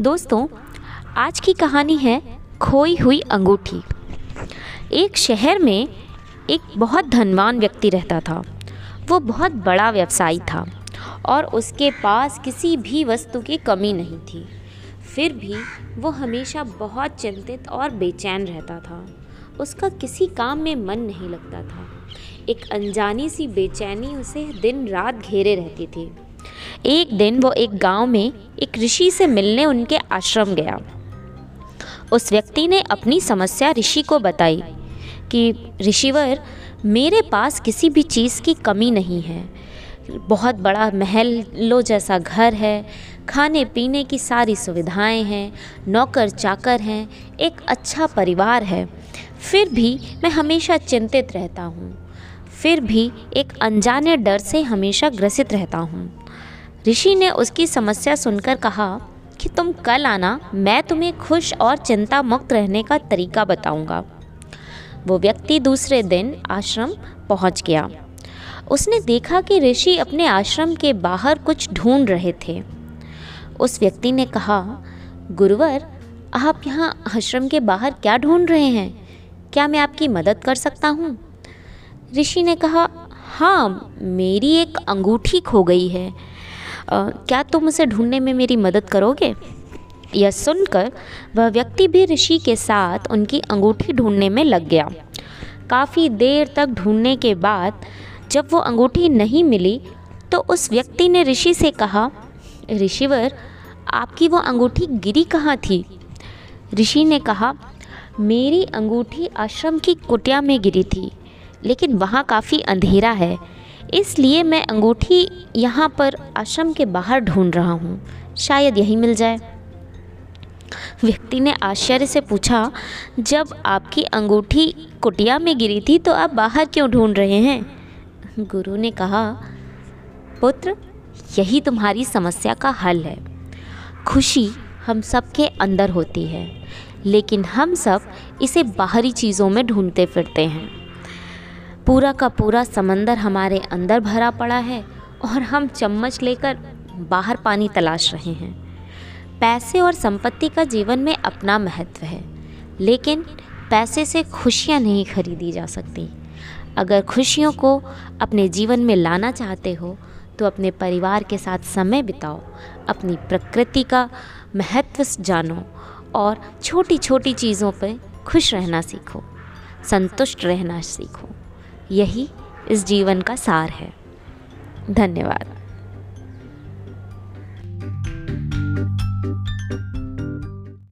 दोस्तों, आज की कहानी है खोई हुई अंगूठी। एक शहर में एक बहुत धनवान व्यक्ति रहता था। वो बहुत बड़ा व्यवसायी था और उसके पास किसी भी वस्तु की कमी नहीं थी। फिर भी वो हमेशा बहुत चिंतित और बेचैन रहता था। उसका किसी काम में मन नहीं लगता था। एक अनजानी सी बेचैनी उसे दिन रात घेरे रहती थी। एक दिन वो एक गाँव में एक ऋषि से मिलने उनके आश्रम गया। उस व्यक्ति ने अपनी समस्या ऋषि को बताई कि, ऋषिवर, मेरे पास किसी भी चीज़ की कमी नहीं है। बहुत बड़ा महल लो जैसा घर है, खाने पीने की सारी सुविधाएँ हैं, नौकर चाकर हैं, एक अच्छा परिवार है। फिर भी मैं हमेशा चिंतित रहता हूँ। फिर भी एक अनजाने डर से हमेशा ग्रसित रहता हूँ। ऋषि ने उसकी समस्या सुनकर कहा कि तुम कल आना, मैं तुम्हें खुश और चिंता मुक्त रहने का तरीका बताऊँगा। वो व्यक्ति दूसरे दिन आश्रम पहुँच गया। उसने देखा कि ऋषि अपने आश्रम के बाहर कुछ ढूंढ रहे थे। उस व्यक्ति ने कहा, गुरुवर, आप यहाँ आश्रम के बाहर क्या ढूंढ रहे हैं? क्या मैं आपकी मदद कर सकता हूँ? ऋषि ने कहा हाँ मेरी एक अंगूठी खो गई है। क्या तुम उसे ढूँढने में मेरी मदद करोगे? यह सुनकर वह व्यक्ति भी ऋषि के साथ उनकी अंगूठी ढूँढने में लग गया। काफ़ी देर तक ढूँढने के बाद जब वो अंगूठी नहीं मिली तो उस व्यक्ति ने ऋषि से कहा, ऋषिवर, आपकी वो अंगूठी गिरी कहाँ थी? ऋषि ने कहा, मेरी अंगूठी आश्रम की कुटिया में गिरी थी, लेकिन वहाँ काफ़ी अंधेरा है। इसलिए मैं अंगूठी यहाँ पर आश्रम के बाहर ढूंढ रहा हूँ। शायद यही मिल जाए। व्यक्ति ने आश्चर्य से पूछा, जब आपकी अंगूठी कुटिया में गिरी थी तो आप बाहर क्यों ढूंढ रहे हैं? गुरु ने कहा, पुत्र, यही तुम्हारी समस्या का हल है। खुशी हम सब के अंदर होती है, लेकिन हम सब इसे बाहरी चीज़ों में ढूंढते फिरते हैं। पूरा का पूरा समंदर हमारे अंदर भरा पड़ा है और हम चम्मच लेकर बाहर पानी तलाश रहे हैं। पैसे और संपत्ति का जीवन में अपना महत्व है, लेकिन पैसे से खुशियाँ नहीं खरीदी जा सकती। अगर खुशियों को अपने जीवन में लाना चाहते हो तो अपने परिवार के साथ समय बिताओ, अपनी प्रकृति का महत्व जानो और छोटी छोटी चीज़ों पर खुश रहना सीखो, संतुष्ट रहना सीखो। यही इस जीवन का सार है। धन्यवाद।